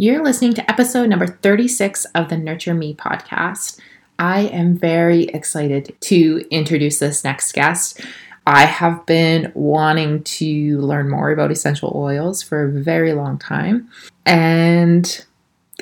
You're listening to episode number 36 of the Nurture Me podcast. I am very excited to introduce this next guest. I have been wanting to learn more about essential oils for a very long time. And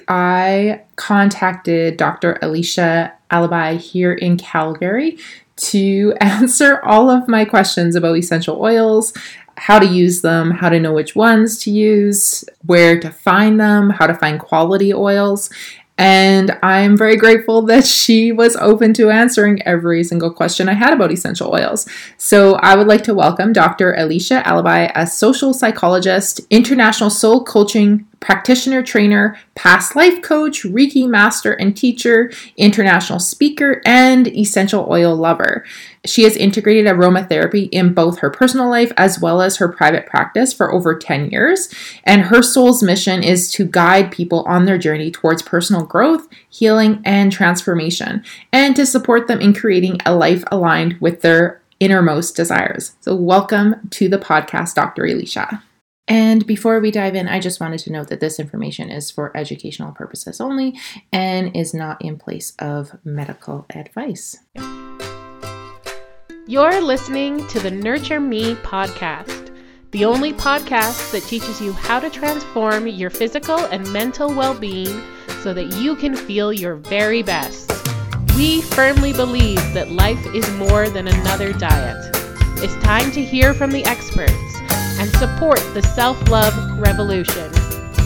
I contacted Dr. Alishia Alibhai here in Calgary to answer all of my questions about essential oils, how to use them, how to know which ones to use, where to find them, how to find quality oils. And I'm very grateful that she was open to answering every single question I had about essential oils. So I would like to welcome Dr. Alishia Alibhai, a social psychologist, international soul coaching practitioner trainer, past life coach, Reiki master and teacher, international speaker, and essential oil lover. She has integrated aromatherapy in both her personal life as well as her private practice for over 10 years. And her soul's mission is to guide people on their journey towards personal growth, healing, and transformation, and to support them in creating a life aligned with their innermost desires. So, welcome to the podcast, Dr. Alishia. And before we dive in, I just wanted to note that this information is for educational purposes only and is not in place of medical advice. You're listening to the Nurture Me podcast, the only podcast that teaches you how to transform your physical and mental well being so that you can feel your very best. We firmly believe that life is more than another diet. It's time to hear from the experts and support the self love revolution.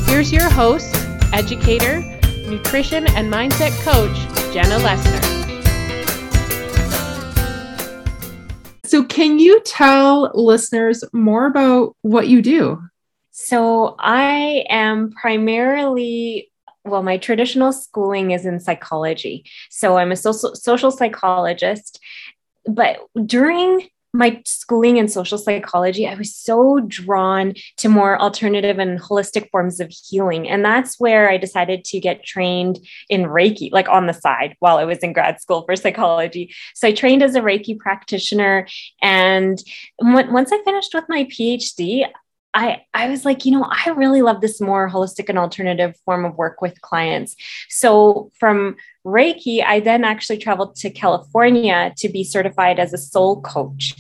Here's your host, educator, nutrition and mindset coach, Jenna Lessner. So, can you tell listeners more about what you do? So, I am primarily well, my traditional schooling is in psychology. So I'm a social, social psychologist. But during my schooling in social psychology, I was so drawn to more alternative and holistic forms of healing. And that's where I decided to get trained in Reiki, like on the side while I was in grad school for psychology. So I trained as a Reiki practitioner. And once I finished with my PhD, I, I was like, you know, I really love this more holistic and alternative form of work with clients. So from Reiki, I then actually traveled to California to be certified as a soul coach.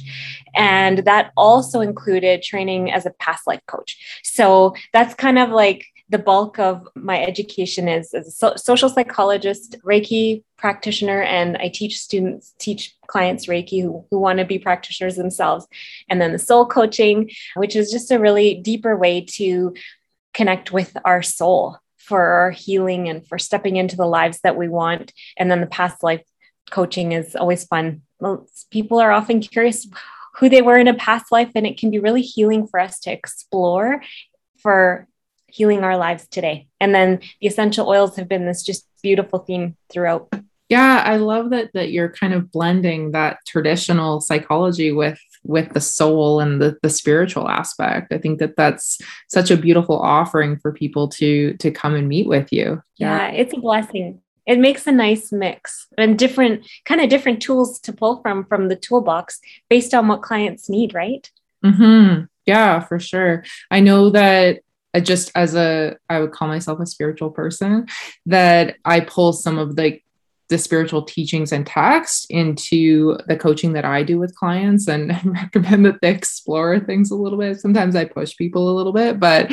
And that also included training as a past life coach. So that's kind of like the bulk of my education is as a so- social psychologist, Reiki practitioner, and I teach students, teach clients Reiki who, who want to be practitioners themselves. And then the soul coaching, which is just a really deeper way to connect with our soul for our healing and for stepping into the lives that we want. And then the past life coaching is always fun. People are often curious who they were in a past life, and it can be really healing for us to explore for healing our lives today. And then the essential oils have been this just beautiful theme throughout. Yeah, I love that that you're kind of blending that traditional psychology with with the soul and the, the spiritual aspect. I think that that's such a beautiful offering for people to to come and meet with you. Yeah, yeah it's a blessing. It makes a nice mix and different kind of different tools to pull from from the toolbox based on what clients need right? Mm-hmm. yeah for sure. I know that just as a i would call myself a spiritual person that i pull some of the the spiritual teachings and text into the coaching that I do with clients and recommend that they explore things a little bit. Sometimes I push people a little bit, but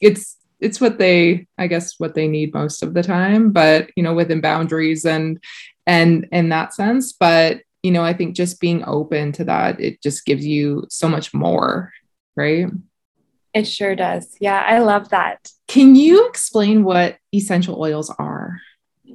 it's it's what they I guess what they need most of the time, but you know, within boundaries and and in that sense. But you know, I think just being open to that, it just gives you so much more, right? It sure does. Yeah, I love that. Can you explain what essential oils are?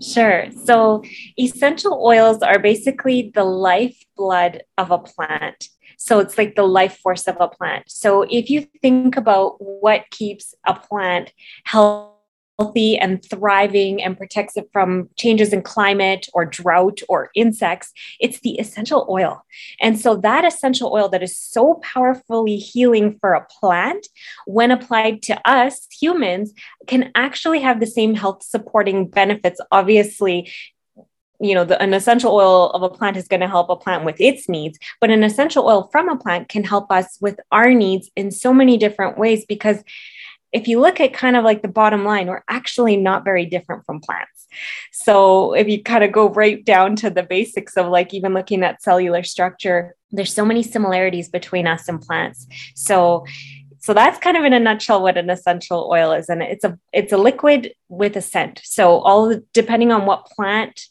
Sure. So, essential oils are basically the lifeblood of a plant. So, it's like the life force of a plant. So, if you think about what keeps a plant healthy, healthy and thriving and protects it from changes in climate or drought or insects, it's the essential oil. And so, that essential oil that is so powerfully healing for a plant, when applied to us humans, can actually have the same health supporting benefits. Obviously, you know, the, an essential oil of a plant is going to help a plant with its needs, but an essential oil from a plant can help us with our needs in so many different ways because if you look at kind of like the bottom line, we're actually not very different from plants. So if you kind of go right down to the basics of like even looking at cellular structure, there's so many similarities between us and plants. So so that's kind of in a nutshell what an essential oil is and it's a it's a liquid with a scent so all depending on what plant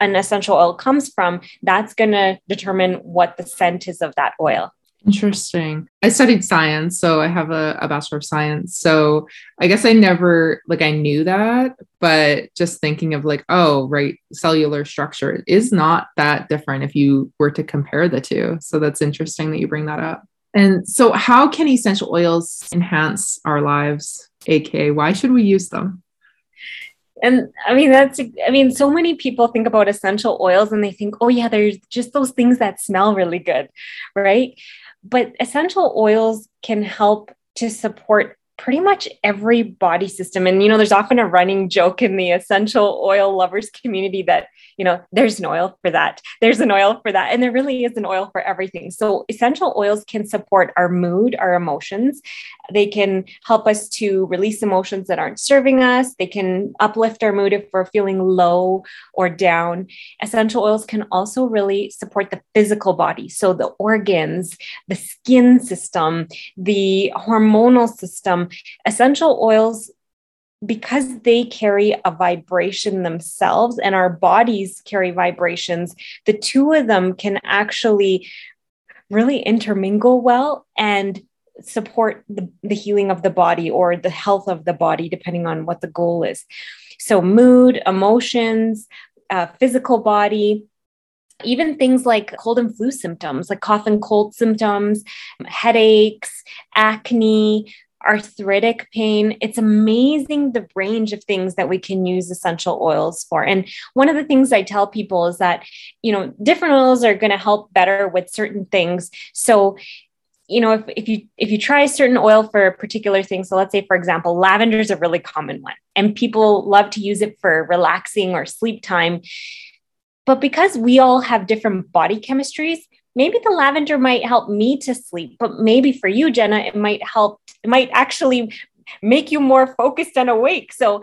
an essential oil comes from that's going to determine what the scent is of that oil Interesting. I studied science, so I have a, a, Bachelor of Science. So I guess I never, like, I knew that, but just thinking of, like, oh, right, cellular structure is not that different if you were to compare the two. So that's interesting that you bring that up. And so, how can essential oils enhance our lives? AKA, why should we use them? And I mean, that's, I mean, so many people think about essential oils and they think, oh, yeah, there's just those things that smell really good, right? But essential oils can help to support pretty much every body system. And, you know, there's often a running joke in the essential oil lovers community that you know, there's an oil for that. There's an oil for that. And there really is an oil for everything. So essential oils can support our mood, our emotions. They can help us to release emotions that aren't serving us. They can uplift our mood if we're feeling low or down. Essential oils can also really support the physical body. So the organs, the skin system, the hormonal system. Essential oils because they carry a vibration themselves and our bodies carry vibrations, the two of them can actually really intermingle well and support the, the healing of the body or the health of the body, depending on what the goal is. So, mood, emotions, uh, physical body, even things like cold and flu symptoms, like cough and cold symptoms, headaches, acne, arthritic pain. It's amazing the range of things that we can use essential oils for. And one of the things I tell people is that, you know, different oils are going to help better with certain things. So, you know, if, if you if you try a certain oil for a particular thing, so let's say for example, lavender is a really common one, and people love to use it for relaxing or sleep time. But because we all have different body chemistries, maybe the lavender might help me to sleep, but maybe for you, Jenna, it might help, it might actually make you more focused and awake. So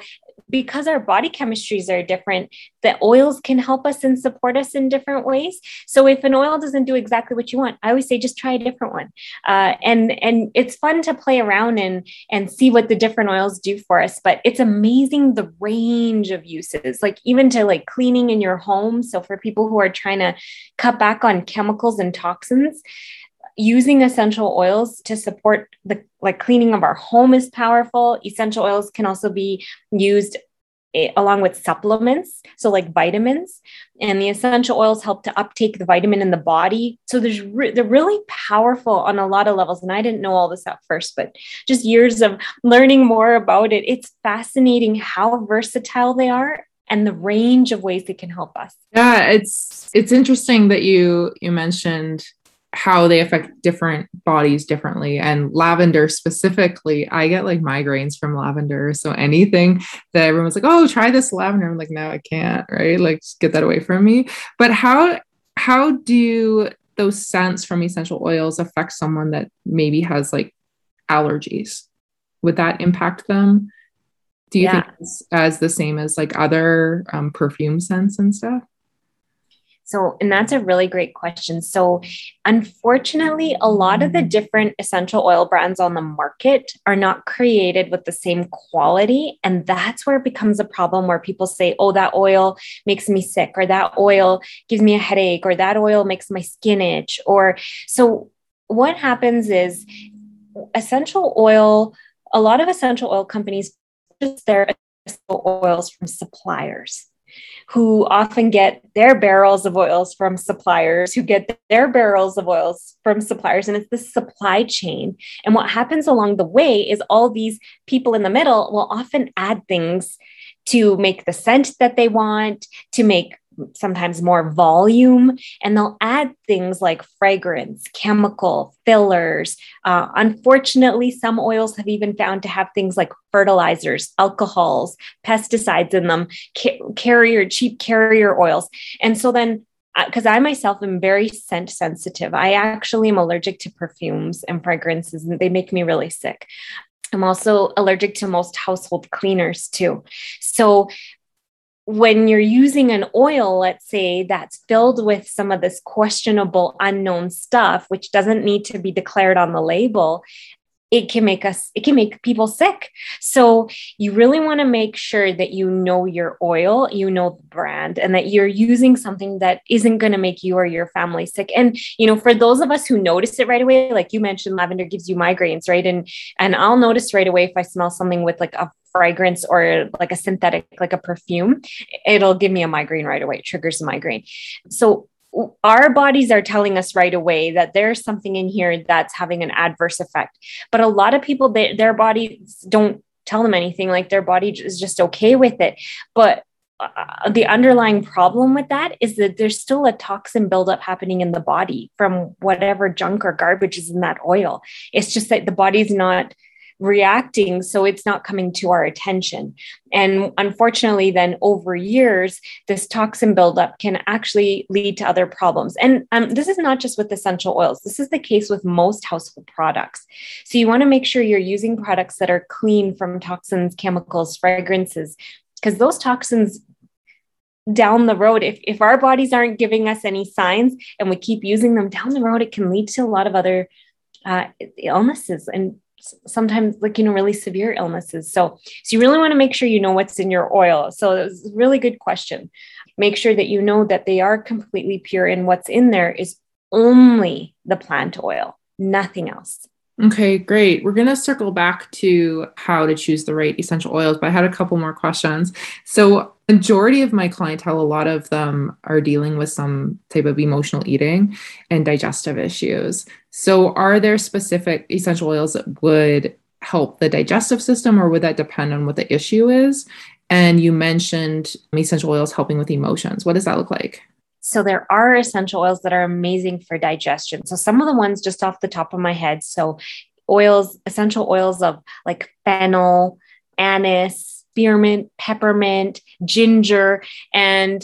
because our body chemistries are different, the oils can help us and support us in different ways. So if an oil doesn't do exactly what you want, I always say just try a different one. Uh, and and it's fun to play around and and see what the different oils do for us. But it's amazing the range of uses, like even to like cleaning in your home. So for people who are trying to cut back on chemicals and toxins, using essential oils to support the like cleaning of our home is powerful. Essential oils can also be used eh, along with supplements so like vitamins. And the essential oils help to uptake the vitamin in the body. So there's re- they're really powerful on a lot of levels. And i didn't know all this at first but just years of learning more about it it's fascinating how versatile they are and the range of ways they can help us. Yeah it's it's interesting that you you mentioned how they affect different bodies differently. And lavender specifically, I get like migraines from lavender. So anything that everyone's like, oh, try this lavender. I'm like, no, I can't, right? Like get that away from me. But how how do those scents from essential oils affect someone that maybe has like allergies? Would that impact them? Do you yeah. think it's as the same as like other um, perfume scents and stuff? So, and that's a really great question. So, unfortunately, a lot of the different essential oil brands on the market are not created with the same quality. And that's where it becomes a problem where people say, oh, that oil makes me sick, or that oil gives me a headache, or that oil makes my skin itch. Or so, what happens is essential oil, a lot of essential oil companies, their essential oils from suppliers who often get their barrels of oils from suppliers, who get their barrels of oils from suppliers. And it's this supply chain. And what happens along the way is all these people in the middle will often add things to make the scent that they want, to make sometimes more volume, and they'll add things like fragrance, chemical, fillers. Uh, unfortunately, some oils have even found to have things like fertilizers, alcohols, pesticides in them, ca- carrier, cheap carrier oils. And so then because I myself am very scent sensitive. I actually am allergic to perfumes and fragrances, and they make me really sick. I'm also allergic to most household cleaners too. So when you're using an oil, let's say that's filled with some of this questionable unknown stuff, which doesn't need to be declared on the label, it can make us it can make people sick so you really want to make sure that you know your oil you know the brand and that you're using something that isn't going to make you or your family sick and you know for those of us who notice it right away like you mentioned lavender gives you migraines right and and i'll notice right away if i smell something with like a fragrance or like a synthetic, like a perfume, it'll give me a migraine right away. It triggers a migraine. So our bodies are telling us right away that there's something in here that's having an adverse effect. But a lot of people, they, their bodies don't tell them anything. Like their body is just okay with it. But uh, the underlying problem with that is that there's still a toxin buildup happening in the body from whatever junk or garbage is in that oil. It's just that the body's not reacting so it's not coming to our attention. And unfortunately then over years this toxin buildup can actually lead to other problems. And um, this is not just with essential oils. This is the case with most household products. So you want to make sure you're using products that are clean from toxins chemicals fragrances because those toxins down the road if, if our bodies aren't giving us any signs and we keep using them down the road it can lead to a lot of other uh, illnesses and sometimes like you know really severe illnesses so so you really want to make sure you know what's in your oil so it's a really good question make sure that you know that they are completely pure and what's in there is only the plant oil nothing else Okay, great. We're going to circle back to how to choose the right essential oils, but I had a couple more questions. So, majority of my clientele, a lot of them are dealing with some type of emotional eating and digestive issues. So, are there specific essential oils that would help the digestive system, or would that depend on what the issue is? And you mentioned essential oils helping with emotions. What does that look like? So there are essential oils that are amazing for digestion. So some of the ones just off the top of my head. So oils, essential oils of like fennel, anise, spearmint, peppermint, ginger, and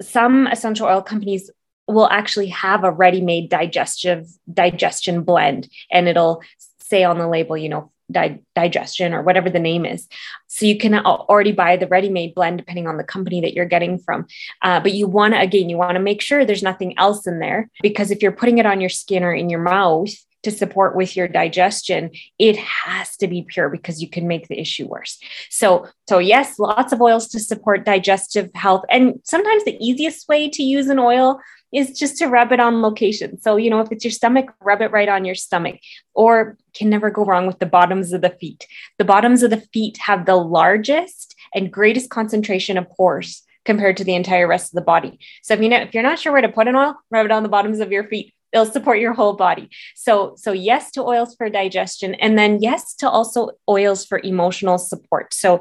some essential oil companies will actually have a ready-made digestive digestion blend and it'll say on the label, you know, di- digestion or whatever the name is. So you can already buy the ready made blend depending on the company that you're getting from. Uh, but you want to, again, you want to make sure there's nothing else in there because if you're putting it on your skin or in your mouth, to support with your digestion it has to be pure because you can make the issue worse so so yes lots of oils to support digestive health and sometimes the easiest way to use an oil is just to rub it on location. So, you know, if it's your stomach, rub it right on your stomach, or can never go wrong with the bottoms of the feet. The bottoms of the feet have the largest and greatest concentration of pores compared to the entire rest of the body. So if you know if you're not sure where to put an oil, rub it on the bottoms of your feet. It'll support your whole body. So so yes to oils for digestion and then yes to also oils for emotional support. So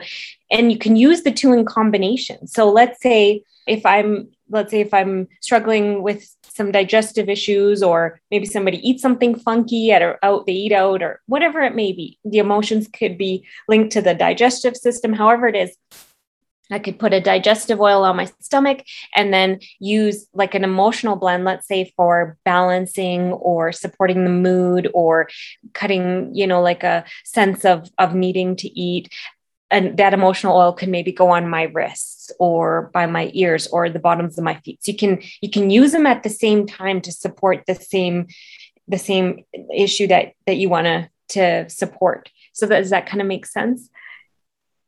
and you can use the two in combination. So let's say if I'm let's say if I'm struggling with some digestive issues or maybe somebody eats something funky at or out they eat out or whatever it may be the emotions could be linked to the digestive system however it is I could put a digestive oil on my stomach and then use like an emotional blend, let's say for balancing or supporting the mood or cutting, you know, like a sense of, of needing to eat. And that emotional oil can maybe go on my wrists or by my ears or the bottoms of my feet. So you can you can use them at the same time to support the same the same issue that that you want to to support. So that, does that kind of make sense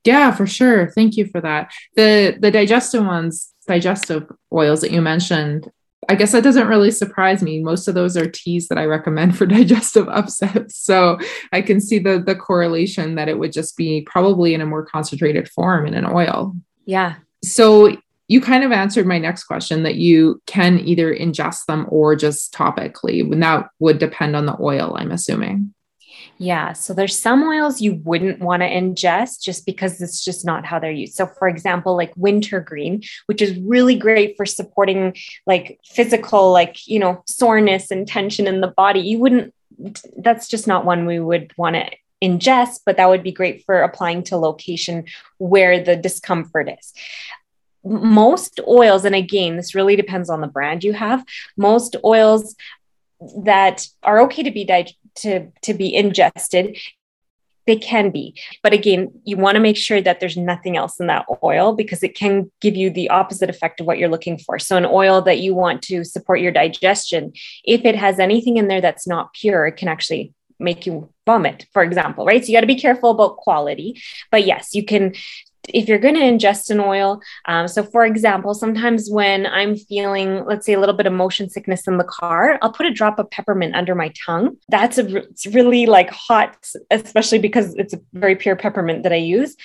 yeah for sure thank you for that the the digestive ones digestive oils that you mentioned I guess that doesn't really surprise me. Most of those are teas that I recommend for digestive upsets. So I can see the the correlation that it would just be probably in a more concentrated form in an oil. Yeah. So you kind of answered my next question that you can either ingest them or just topically. And that would depend on the oil, I'm assuming. Yeah. So there's some oils you wouldn't want to ingest just because it's just not how they're used. So for example, like wintergreen, which is really great for supporting like physical, like, you know, soreness and tension in the body. You wouldn't, that's just not one we would want to ingest, but that would be great for applying to location where the discomfort is most oils, and again, this really depends on the brand you have. Most oils that are okay to be di- to to be ingested they can be. But again, you want to make sure that there's nothing else in that oil because it can give you the opposite effect of what you're looking for. So, an oil that you want to support your digestion, if it has anything in there that's not pure, it can actually make you vomit, for example, right? So you got to be careful about quality. But yes, you can if you're going to ingest an oil, um, so for example, sometimes when I'm feeling, let's say, a little bit of motion sickness in the car, I'll put a drop of peppermint under my tongue. That's a, it's really like hot, especially because it's a very pure peppermint that I use.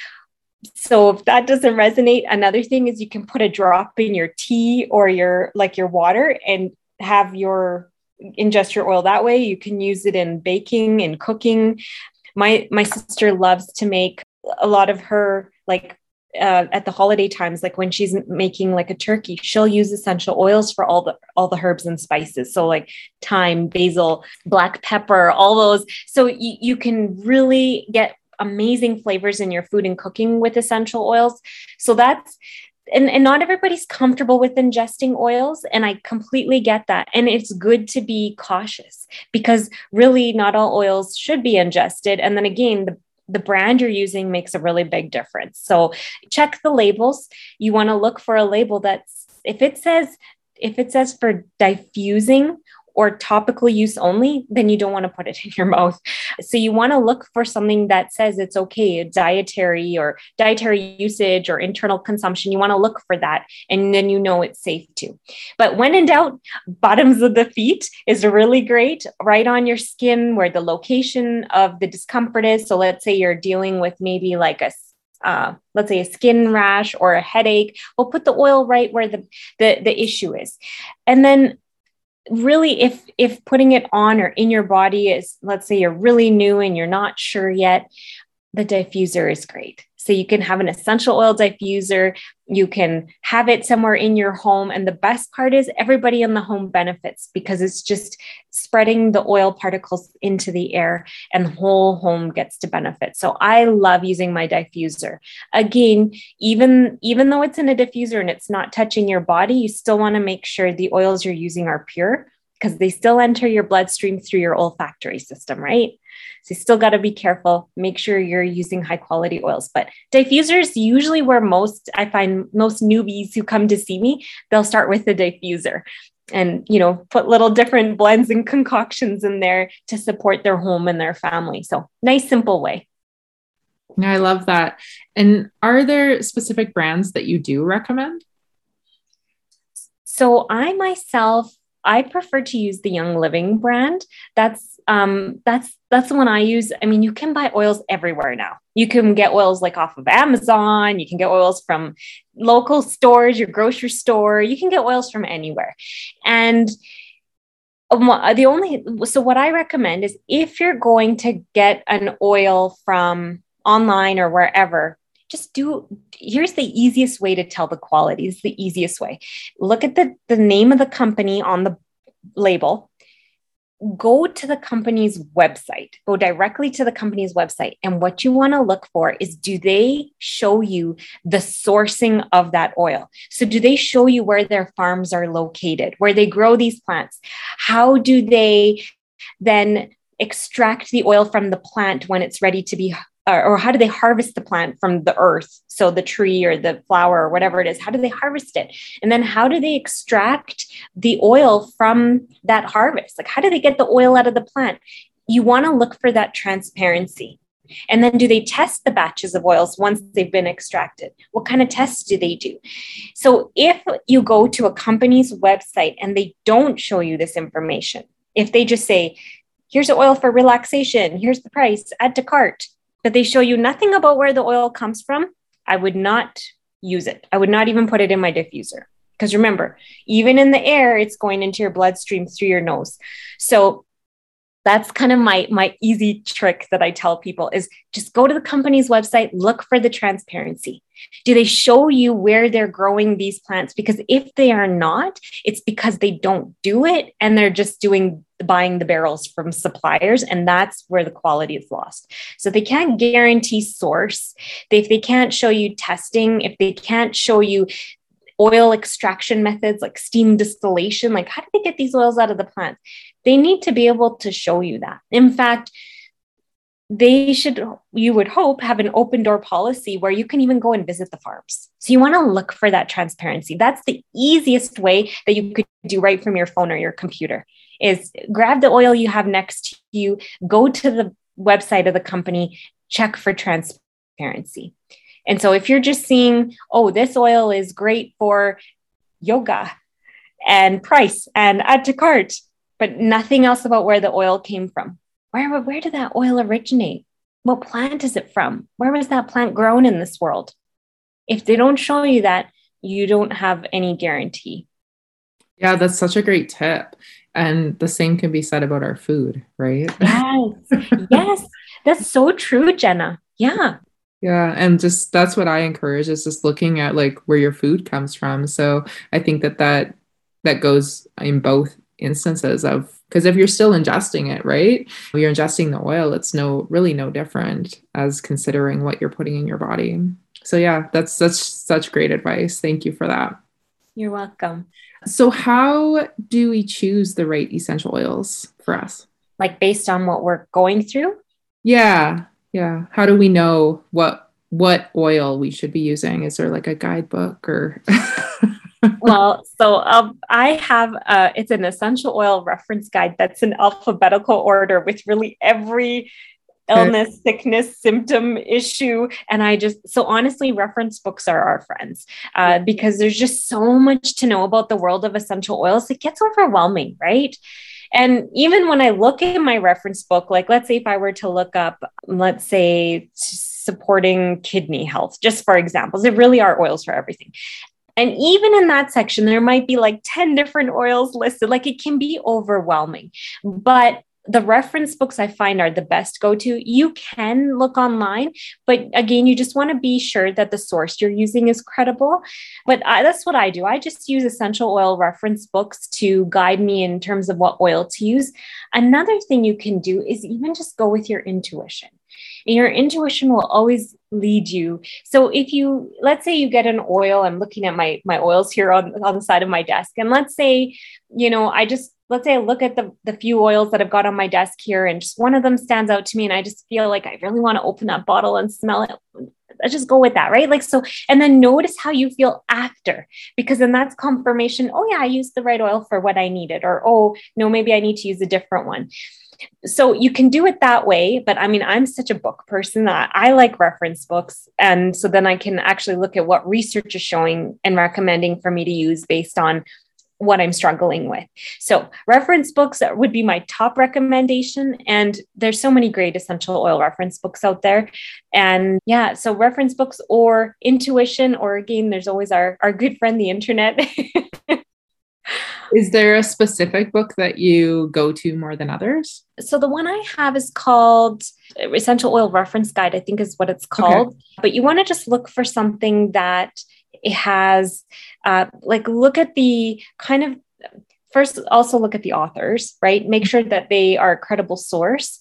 So if that doesn't resonate, another thing is you can put a drop in your tea or your like your water and have your ingest your oil that way. You can use it in baking and cooking. My my sister loves to make a lot of her like uh, at the holiday times like when she's making like a turkey she'll use essential oils for all the all the herbs and spices. So like thyme basil black pepper all those. So y- you can really get amazing flavors in your food and cooking with essential oils. So that's and, and not everybody's comfortable with ingesting oils and i completely get that. And it's good to be cautious because really not all oils should be ingested. And then again the the brand you're using makes a really big difference. So check the labels. You want to look for a label that's if it says if it says for diffusing or topical use only, then you don't want to put it in your mouth. So you want to look for something that says it's okay, dietary or dietary usage or internal consumption. You want to look for that and then you know it's safe too. But when in doubt, bottoms of the feet is really great right on your skin where the location of the discomfort is. So let's say you're dealing with maybe like a uh, let's say a skin rash or a headache, we'll put the oil right where the, the, the issue is. And then really if if putting it on or in your body is let's say you're really new and you're not sure yet the diffuser is great so you can have an essential oil diffuser. You can have it somewhere in your home. And the best part is everybody in the home benefits because it's just spreading the oil particles into the air and the whole home gets to benefit. So i love using my diffuser. Again even even though it's in a diffuser and it's not touching your body you still want to make sure the oils you're using are pure because they still enter your bloodstream through your olfactory system right so you still got to be careful. Make sure you're using high quality oils. But diffusers usually where most I find most newbies who come to see me, they'll start with the diffuser and you know put little different blends and concoctions in there to support their home and their family. So nice simple way. I love that. And are there specific brands that you do recommend? So I myself I prefer to use the Young Living brand. That's um, that's that's the one I use. I mean, you can buy oils everywhere now. You can get oils like off of Amazon. You can get oils from local stores, your grocery store. You can get oils from anywhere. And um, the only so what I recommend is if you're going to get an oil from online or wherever, just do here's the easiest way to tell the quality. Is the easiest way. Look at the the name of the company on the label. Go to the company's website. Go directly to the company's website. And what you want to look for is do they show you the sourcing of that oil? So do they show you where their farms are located where they grow these plants? How do they then extract the oil from the plant when it's ready to be or, or, how do they harvest the plant from the earth? So the tree or the flower or whatever it is how do they harvest it? And then how do they extract the oil from that harvest? Like how do they get the oil out of the plant? You want to look for that transparency. And then do they test the batches of oils once they've been extracted? What kind of tests do they do? So if you go to a company's website and they don't show you this information if they just say here's the oil for relaxation here's the price add to cart but they show you nothing about where the oil comes from, I would not use it. I would not even put it in my diffuser. Because remember, even in the air, it's going into your bloodstream through your nose. So that's kind of my my easy trick that I tell people is just go to the company's website, look for the transparency. Do they show you where they're growing these plants? Because if they are not, it's because they don't do it and they're just doing buying the barrels from suppliers and that's where the quality is lost. So they can't guarantee source. If they can't show you testing. If they can't show you oil extraction methods like steam distillation like how do they get these oils out of the plant? They need to be able to show you that. In fact they should, you would hope, have an open door policy where you can even go and visit the farms. So you want to look for that transparency. That's the easiest way that you could do right from your phone or your computer is grab the oil you have next to you, go to the website of the company, check for transparency. And so if you're just seeing, oh, this oil is great for yoga and price and add to cart, but nothing else about where the oil came from. Where, where did that oil originate? What plant is it from? Where was that plant grown in this world? If they don't show you that, you don't have any guarantee. Yeah, that's such a great tip. And the same can be said about our food, right? Yes. yes. That's so true, Jenna. Yeah. Yeah, and just that's what I encourage is just looking at like where your food comes from. So I think that that that goes in both instances of because if you're still ingesting it, right? You're ingesting the oil, it's no really no different as considering what you're putting in your body. So yeah, that's such such great advice. Thank you for that. You're welcome. So how do we choose the right essential oils for us? Like based on what we're going through? Yeah. Yeah. How do we know what what oil we should be using? Is there like a guidebook or well, so um, I have uh, it's an essential oil reference guide that's in alphabetical order with really every illness, sickness, symptom, issue. And I just, so honestly, reference books are our friends uh, because there's just so much to know about the world of essential oils. It gets overwhelming, right? And even when I look in my reference book, like let's say if I were to look up, let's say, supporting kidney health, just for examples, there really are oils for everything. And even in that section, there might be like 10 different oils listed. Like it can be overwhelming. But the reference books I find are the best go to. You can look online, but again, you just want to be sure that the source you're using is credible. But I, that's what I do. I just use essential oil reference books to guide me in terms of what oil to use. Another thing you can do is even just go with your intuition. And your intuition will always lead you. So if you let's say you get an oil, I'm looking at my my oils here on, on the side of my desk. And let's say, you know, I just let's say I look at the, the few oils that I've got on my desk here and just one of them stands out to me and I just feel like I really want to open that bottle and smell it. Let's just go with that, right? Like so, and then notice how you feel after, because then that's confirmation. Oh yeah, I used the right oil for what I needed, or oh no, maybe I need to use a different one so you can do it that way but i mean i'm such a book person that i like reference books and so then i can actually look at what research is showing and recommending for me to use based on what I'm struggling with. So, reference books would be my top recommendation. And there's so many great essential oil reference books out there. And yeah, so reference books or intuition, or again, there's always our, our good friend, the internet. is there a specific book that you go to more than others? So, the one I have is called Essential Oil Reference Guide, I think is what it's called. Okay. But you want to just look for something that it has uh, like look at the kind of first also look at the authors right make sure that they are a credible source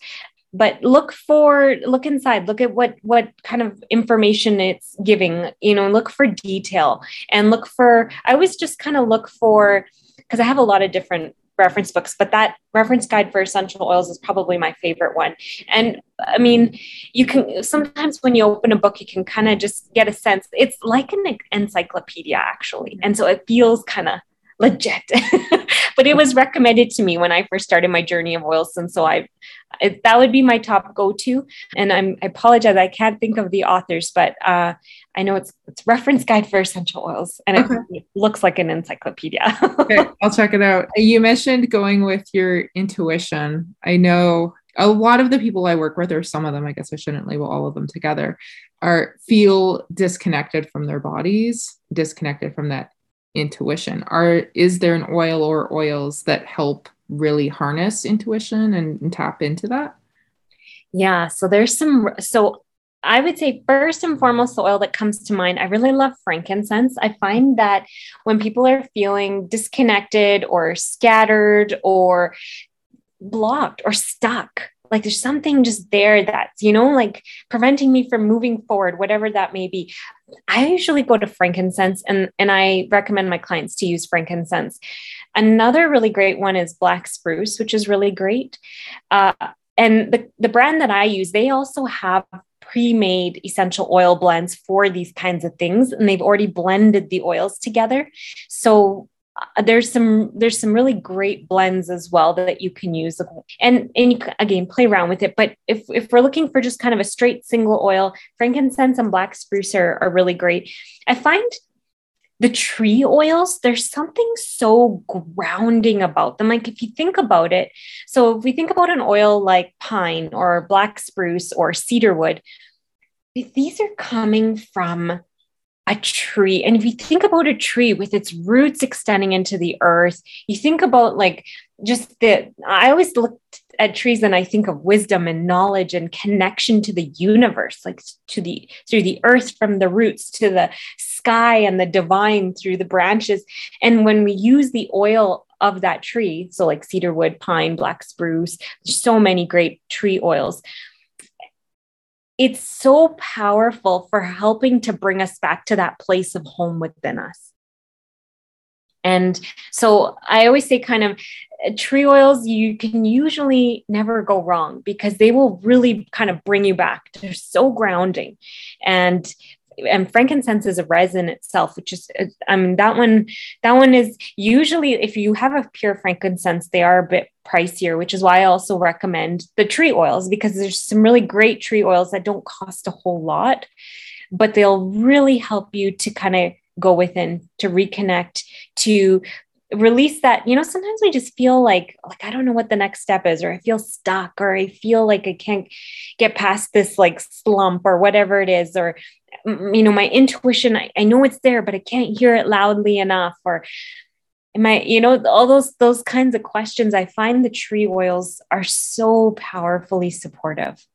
but look for look inside look at what what kind of information it's giving you know look for detail and look for i always just kind of look for because i have a lot of different reference books, but that reference guide for essential oils is probably my favorite one. And I mean, you can sometimes when you open a book, you can kind of just get a sense. It's like an encyclopedia, actually. And so it feels kind of legit. but it was recommended to me when I first started my journey of oils. And so I, it, that would be my top go-to. And I'm, I apologize. I can't think of the authors, but uh, I know it's, it's reference guide for essential oils and okay. it, it looks like an encyclopedia. okay. I'll check it out. You mentioned going with your intuition. I know a lot of the people I work with, or some of them, I guess I shouldn't label all of them together, are feel disconnected from their bodies, disconnected from that intuition are is there an oil or oils that help really harness intuition and, and tap into that yeah so there's some so I would say first and foremost, the oil that comes to mind, I really love frankincense. I find that when people are feeling disconnected or scattered or blocked or stuck, like there's something just there that's you know like preventing me from moving forward whatever that may be. I usually go to frankincense and and i recommend my clients to use frankincense. Another really great one is black spruce which is really great. Uh, and the, the brand that I use, they also have pre-made essential oil blends for these kinds of things and they've already blended the oils together. So uh, there's some there's some really great blends as well that you can use and and you can, again play around with it but if if we're looking for just kind of a straight single oil frankincense and black spruce are, are really great i find the tree oils, there's something so grounding about them. Like if you think about it, so if we think about an oil like pine or black spruce or cedarwood, these are coming from a tree. And if you think about a tree with its roots extending into the earth, you think about like just the, I always look at trees and I think of wisdom and knowledge and connection to the universe, like to the, through the earth from the roots to the sky and the divine through the branches. And when we use the oil of that tree, so like cedar wood, pine, black spruce, so many great tree oils it's so powerful for helping to bring us back to that place of home within us. And so I always say, kind of, uh, tree oils, you can usually never go wrong because they will really kind of bring you back. They're so grounding. And and frankincense is a resin itself which is i mean that one that one is usually if you have a pure frankincense they are a bit pricier which is why i also recommend the tree oils because there's some really great tree oils that don't cost a whole lot but they'll really help you to kind of go within to reconnect to release that you know sometimes we just feel like like i don't know what the next step is or i feel stuck or i feel like i can't get past this like slump or whatever it is or you know my intuition I, I know it's there but i can't hear it loudly enough or am i you know all those those kinds of questions i find the tree oils are so powerfully supportive.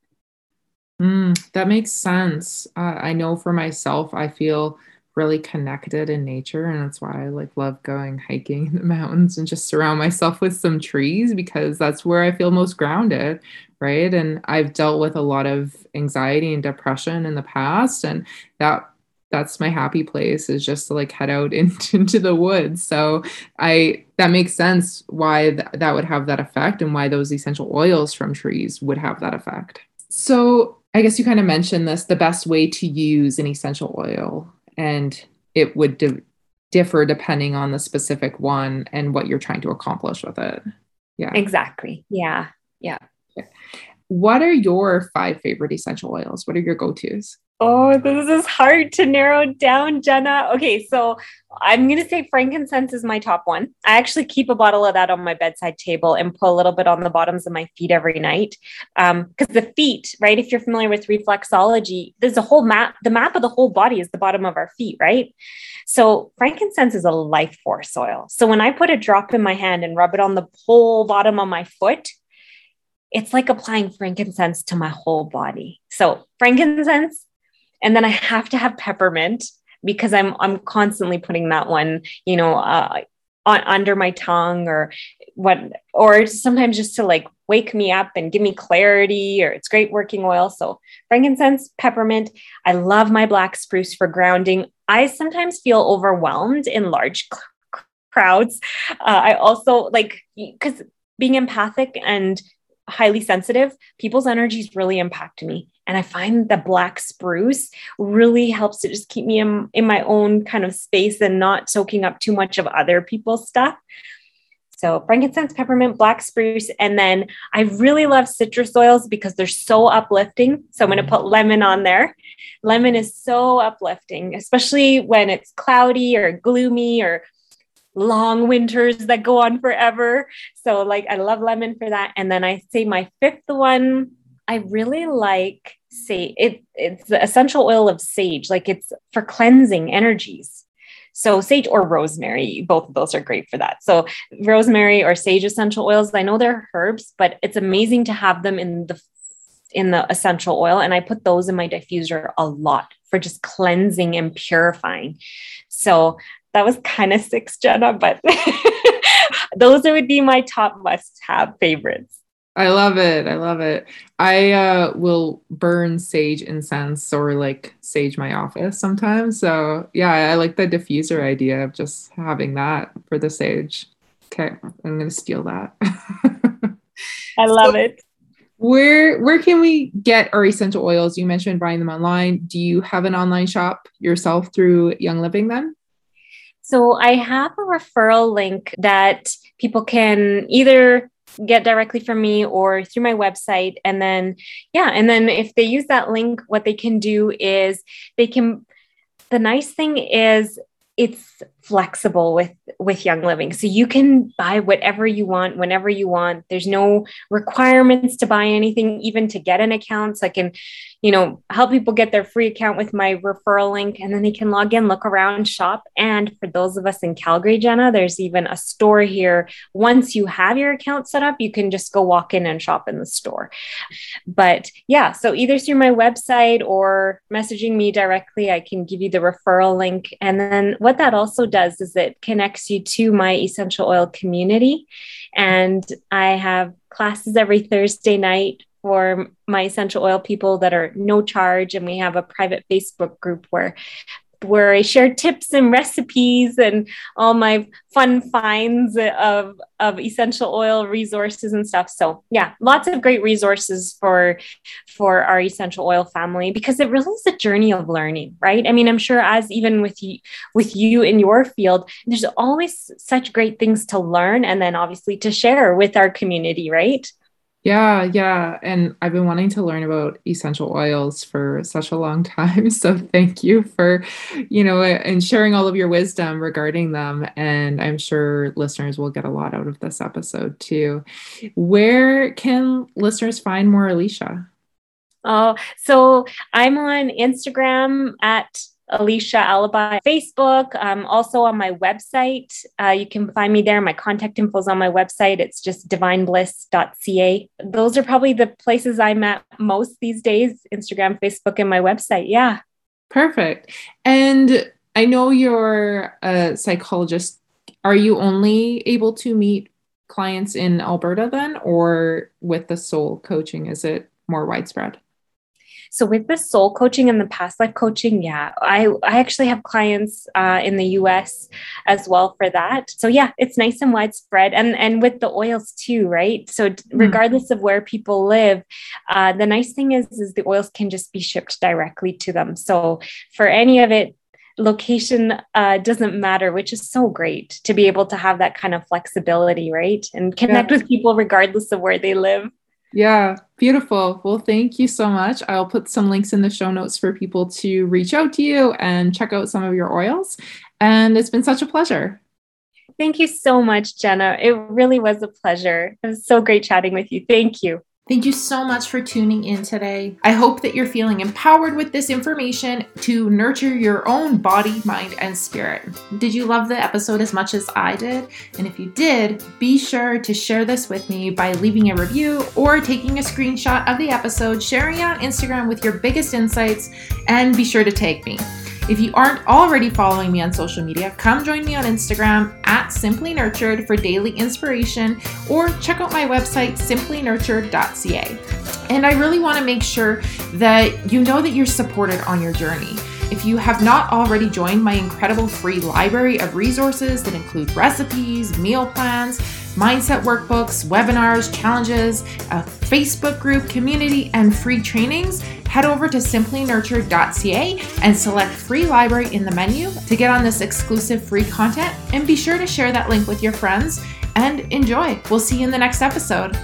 Mm, that makes sense. Uh, i know for myself i feel really connected in nature and that's why I like love going hiking in the mountains and just surround myself with some trees because that's where I feel most grounded, right? And I've dealt with a lot of anxiety and depression in the past and that that's my happy place is just to like head out into, into the woods. So I that makes sense why th- that would have that effect and why those essential oils from trees would have that effect. So I guess you kind of mentioned this the best way to use an essential oil and it would di- differ depending on the specific one and what you're trying to accomplish with it. Yeah. Exactly. Yeah. Yeah. What are your five favorite essential oils? What are your go tos? Oh, this is hard to narrow down, Jenna. Okay, so I'm going to say frankincense is my top one. I actually keep a bottle of that on my bedside table and put a little bit on the bottoms of my feet every night. Um, because um, the feet, right? If you're familiar with reflexology, there's a whole map. The map of the whole body is the bottom of our feet, right? So frankincense is a life force oil. So when I put a drop in my hand and rub it on the whole bottom of my foot, it's like applying frankincense to my whole body. So frankincense and then I have to have peppermint because I'm I'm constantly putting that one, you know, uh, on, under my tongue or what, or sometimes just to like wake me up and give me clarity. Or it's great working oil. So frankincense, peppermint. I love my black spruce for grounding. I sometimes feel overwhelmed in large crowds. Uh, I also like because being empathic and highly sensitive, people's energies really impact me. And I find the black spruce really helps to just keep me in, in my own kind of space and not soaking up too much of other people's stuff. So frankincense, peppermint, black spruce. And then I really love citrus oils because they're so uplifting. So I'm going to mm-hmm. put lemon on there. Lemon is so uplifting, especially when it's cloudy or gloomy or long winters that go on forever. So like I love lemon for that. And then I say my fifth one I really like say it it's the essential oil of sage. Like it's for cleansing energies. So sage or rosemary both of those are great for that. So rosemary or sage essential oils i know they're herbs but it's amazing to have them in the in the essential oil. And i put those in my diffuser a lot for just cleansing and purifying. So that was kind of six jenna but those would be my top must have favorites I love it. I love it. I uh, will burn sage incense or like sage my office sometimes. So yeah, I like the diffuser idea of just having that for the sage. Okay, I'm gonna steal that. I love so, it. Where where can we get our essential oils? You mentioned buying them online. Do you have an online shop yourself through Young Living then? So I have a referral link that people can either get directly from me or through my website. And then, yeah, and then if they use that link, what they can do is they can. The nice thing is it's flexible with with young living. So you can buy whatever you want whenever you want. There's no requirements to buy anything even to get an account. So i can you know help people get their free account with my referral link and then they can log in look around shop. And for those of us in calgary jenna there's even a store here. Once you have your account set up you can just go walk in and shop in the store. But yeah so either through my website or messaging me directly i can give you the referral link. And then what that also does is it connects you to my essential oil community. And I have classes every Thursday night for my essential oil people that are no charge. And we have a private Facebook group where where I share tips and recipes and all my fun finds of, of essential oil resources and stuff. So yeah, lots of great resources for for our essential oil family because it really is a journey of learning, right? I mean, I'm sure as even with you with you in your field, there's always such great things to learn and then obviously to share with our community, right? Yeah, yeah. And I've been wanting to learn about essential oils for such a long time. So thank you for, you know, and sharing all of your wisdom regarding them. And I'm sure listeners will get a lot out of this episode too. Where can listeners find more Alishia? Oh, so I'm on Instagram at Alishia Alibhai Facebook, um, also on my website. Uh, you can find me there. My contact info is on my website. It's just divinebliss.ca. Those are probably the places I'm at most these days Instagram, Facebook, and my website. Yeah. Perfect. And I know you're a psychologist. Are you only able to meet clients in Alberta then, or with the soul coaching? Is it more widespread? So with the soul coaching and the past life coaching, yeah, I I actually have clients uh, in the U.S. as well for that. So yeah, it's nice and widespread, and and with the oils too, right? So mm-hmm. regardless of where people live, uh, the nice thing is is the oils can just be shipped directly to them. So for any of it, location uh, doesn't matter, which is so great to be able to have that kind of flexibility, right? And connect yeah. with people regardless of where they live. Yeah, beautiful. Well, thank you so much. I'll put some links in the show notes for people to reach out to you and check out some of your oils. And it's been such a pleasure. Thank you so much, Jenna. It really was a pleasure. It was so great chatting with you. Thank you. Thank you so much for tuning in today. I hope that you're feeling empowered with this information to nurture your own body, mind, and spirit. Did you love the episode as much as I did? And if you did, be sure to share this with me by leaving a review or taking a screenshot of the episode, sharing it on Instagram with your biggest insights, and be sure to tag me. If you aren't already following me on social media, come join me on Instagram at Simply Nurtured for daily inspiration or check out my website, simplynurtured.ca. And I really want to make sure that you know that you're supported on your journey. If you have not already joined my incredible free library of resources that include recipes, meal plans, mindset workbooks, webinars, challenges, a Facebook group, community, and free trainings, head over to simplynurtured.ca and select free library in the menu to get on this exclusive free content. And be sure to share that link with your friends and enjoy. We'll see you in the next episode.